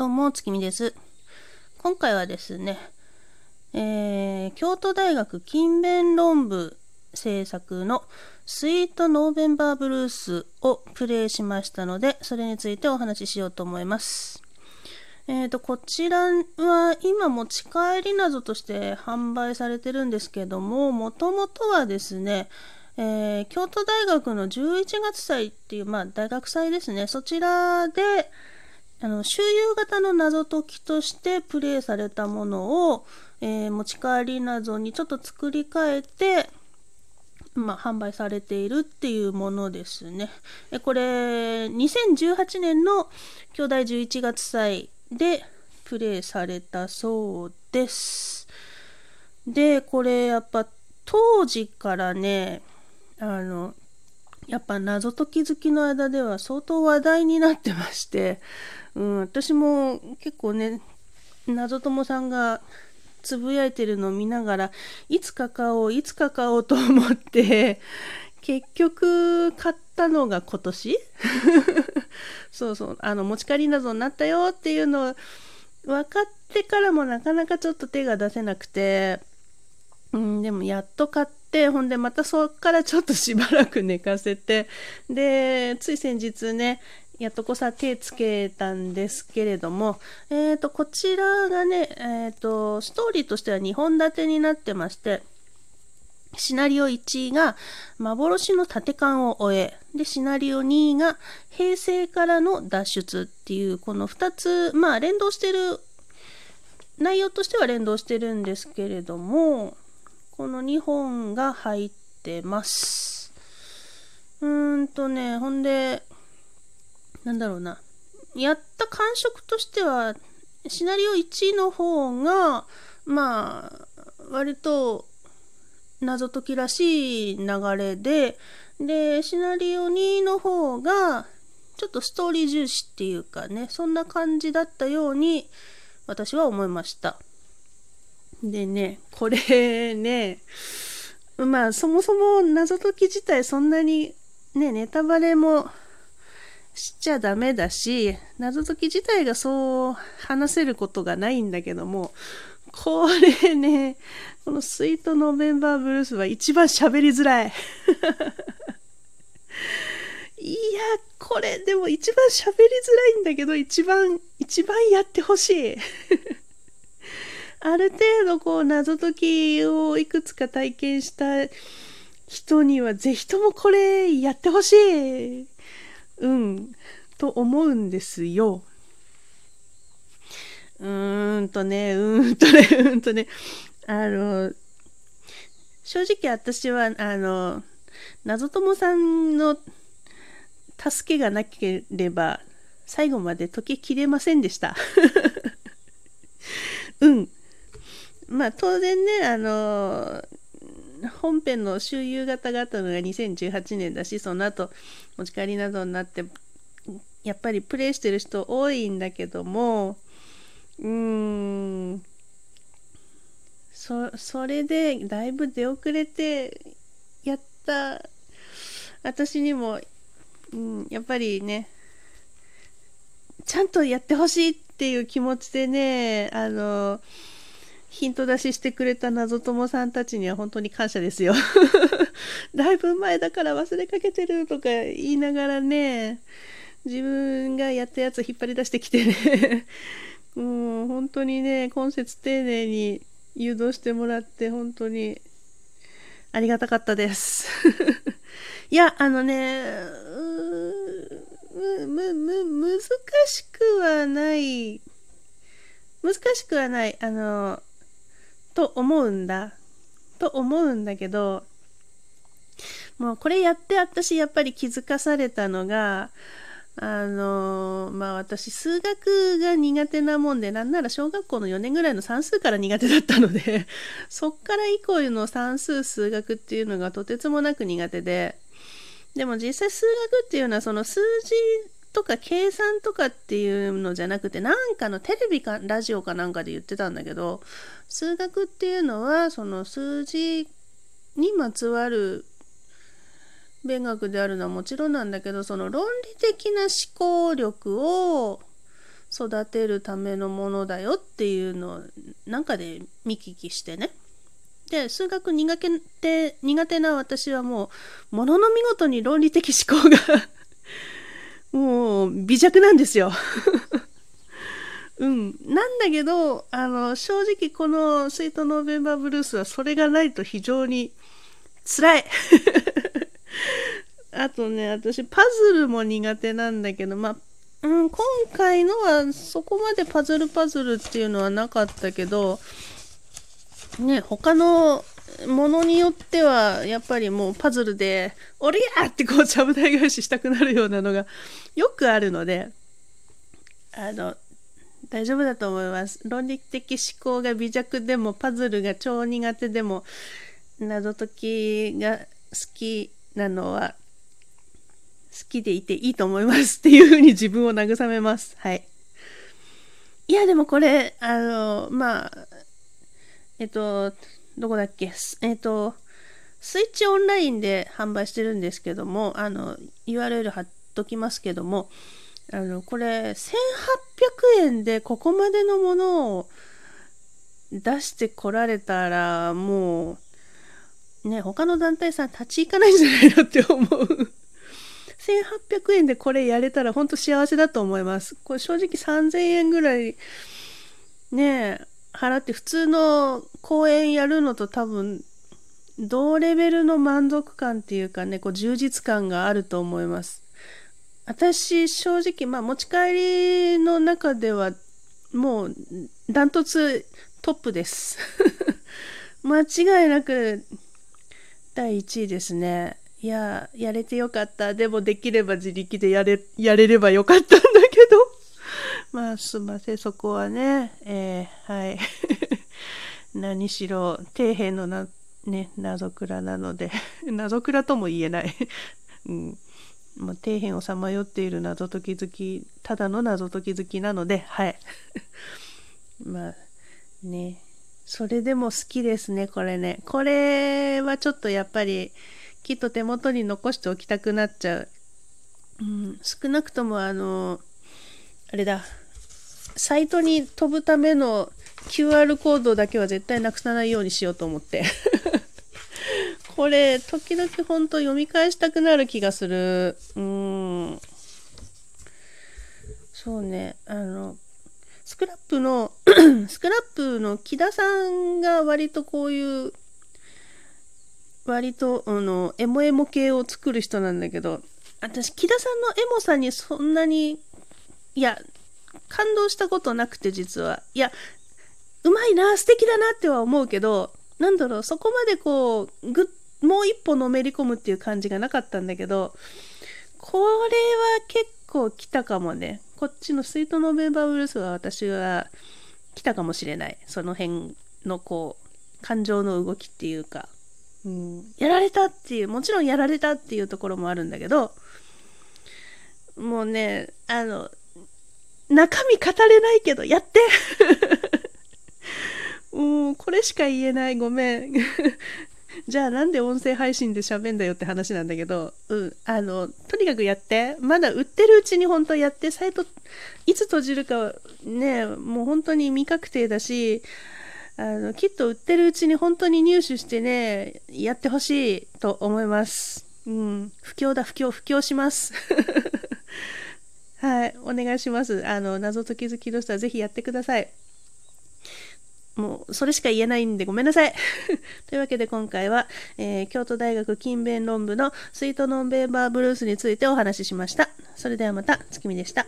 どうも、月見です。今回はですね、えー、京都大学勤勉論部制作のスイートノーベンバーブルースをプレイしましたので、それについてお話ししようと思います。えーと、こちらは今持ち帰り謎として販売されてるんですけども、もともとはですね、えー、京都大学の11月祭っていう、まあ、大学祭ですね、そちらで、あの周遊型の謎解きとしてプレイされたものを、えー、持ち帰り謎にちょっと作り変えて、まあ、販売されているっていうものですね。えこれ2018年の兄弟11月祭でプレイされたそうです。でこれやっぱ当時からねあのやっぱ謎解き好きの間では相当話題になってましてうん、私も結構ね謎友さんがつぶやいてるのを見ながらいつか買おういつか買おうと思って結局買ったのが今年？そうそうあの持ち帰り謎になったよっていうのを分かってからもなかなかちょっと手が出せなくて、うん、でもやっと買ってほんでまたそっからちょっと しばらく寝かせてでつい先日ねやっとこさ手つけたんですけれども、えーと、こちらがね、えーと、ストーリーとしては2本立てになってまして、シナリオ1位が幻の縦感を終え、で、シナリオ2が平成からの脱出っていう、この2つ、まあ連動してる、内容としては連動してるんですけれども、この2本が入ってます。うーんとね、ほんで、なんだろうな。やった感触としては、シナリオ1の方が、まあ、割と謎解きらしい流れで、で、シナリオ2の方が、ちょっとストーリー重視っていうかね、そんな感じだったように、私は思いました。でね、これね、まあ、そもそも謎解き自体そんなにね、ネタバレもしちゃダメだし、謎解き自体がそう話せることがないんだけども、これね、このスイートノーベンバーブルースは一番喋りづらい。いや、これでも一番喋りづらいんだけど、一番、一番やってほしい。ある程度こう謎解きをいくつか体験した人にはぜひともこれやってほしい。うん、と思うんですよ。うーんとね、うーんとね、うーんとね、あの、正直私は、あの、謎友さんの助けがなければ、最後まで解ききれませんでした。うん。まあ当然ね、あの、本編の周遊型があったのが2018年だしその後持ち帰りなどになってやっぱりプレイしてる人多いんだけどもうーんそそれでだいぶ出遅れてやった私にも、うん、やっぱりねちゃんとやってほしいっていう気持ちでねあのヒント出ししてくれた謎友さんたちには本当に感謝ですよ。だいぶ前だから忘れかけてるとか言いながらね、自分がやったやつ引っ張り出してきてね、もう本当にね、今節丁寧に誘導してもらって本当にありがたかったです。いや、あのね、む、む、む、難しくはない。難しくはない。あの、と思うんだ。と思うんだけど、もうこれやって私やっぱり気づかされたのが、あのまあ私数学が苦手なもんでなんなら小学校の4年ぐらいの算数から苦手だったので そっから以降の算数数学っていうのがとてつもなく苦手ででも実際数学っていうのはその数字とか計算とかっていうのじゃなくてなんかのテレビかラジオかなんかで言ってたんだけど数学っていうのはその数字にまつわる勉学であるのはもちろんなんだけどその論理的な思考力を育てるためのものだよっていうのをなんかで見聞きしてね。で数学苦手苦手な私はもうものの見事に論理的思考が微弱なんですよ。うん、なんだけどあの正直この「スイートノーベンバーブルース」はそれがないと非常に辛い。あとね私パズルも苦手なんだけどまうん、今回のはそこまでパズルパズルっていうのはなかったけど、ね、他のものによっては、やっぱりもうパズルで、おりゃーってこう、ちゃぶ台返ししたくなるようなのがよくあるので、あの、大丈夫だと思います。論理的思考が微弱でも、パズルが超苦手でも、謎解きが好きなのは好きでいていいと思いますっていうふうに自分を慰めます。はい。いや、でもこれ、あの、まあ、えっと、どこだっけ、えっと、スイッチオンラインで販売してるんですけども、あの、URL 貼っときますけども、あの、これ、1800円でここまでのものを出してこられたら、もう、ね、他の団体さん立ち行かないんじゃないのって思う。1800円でこれやれたら本当幸せだと思います。これ正直3000円ぐらいね払って普通の公演やるのと多分同レベルの満足感っていうかね、こう充実感があると思います。私正直まあ持ち帰りの中ではもうダントツトップです。間違いなく第1位ですね。いや、やれてよかった。でもできれば自力でやれ、やれればよかった。まあ、すいません、そこはね、えー、はい。何しろ、底辺のな、ね、謎倉なので、謎倉とも言えない。うん。もう底辺をさまよっている謎解き好き、ただの謎解き好きなので、はい。まあ、ね。それでも好きですね、これね。これはちょっとやっぱり、きっと手元に残しておきたくなっちゃう。うん、少なくともあの、あれだ、サイトに飛ぶための QR コードだけは絶対なくさないようにしようと思って。これ、時々ほんと読み返したくなる気がする。うん。そうね、あの、スクラップの スクラップの木田さんが割とこういう割と、あの、エモエモ系を作る人なんだけど、私、木田さんのエモさにそんなに、いや、感動したことなくて、実は。いや、うまいな、素敵だなっては思うけど、なんだろう、そこまでこう、ぐもう一歩のめり込むっていう感じがなかったんだけど、これは結構来たかもね。こっちのスイートノベンバーブルースは私は来たかもしれない。その辺のこう、感情の動きっていうか。うん、やられたっていう、もちろんやられたっていうところもあるんだけど、もうね、あの、中身語れないけど、やっても う、これしか言えない、ごめん。じゃあなんで音声配信で喋んだよって話なんだけど、うん、あの、とにかくやって。まだ売ってるうちに本当やって、サイト、いつ閉じるかね、もう本当に未確定だし、あの、きっと売ってるうちに本当に入手してね、やってほしいと思います。うん。不況だ、不況、不況します。はい、お願いします。あの、謎解き好きの人はぜひやってください。もう、それしか言えないんでごめんなさい。というわけで今回は、えー、京都大学勤勉論部のスイートノンベーバーブルースについてお話ししました。それではまた、月見でした。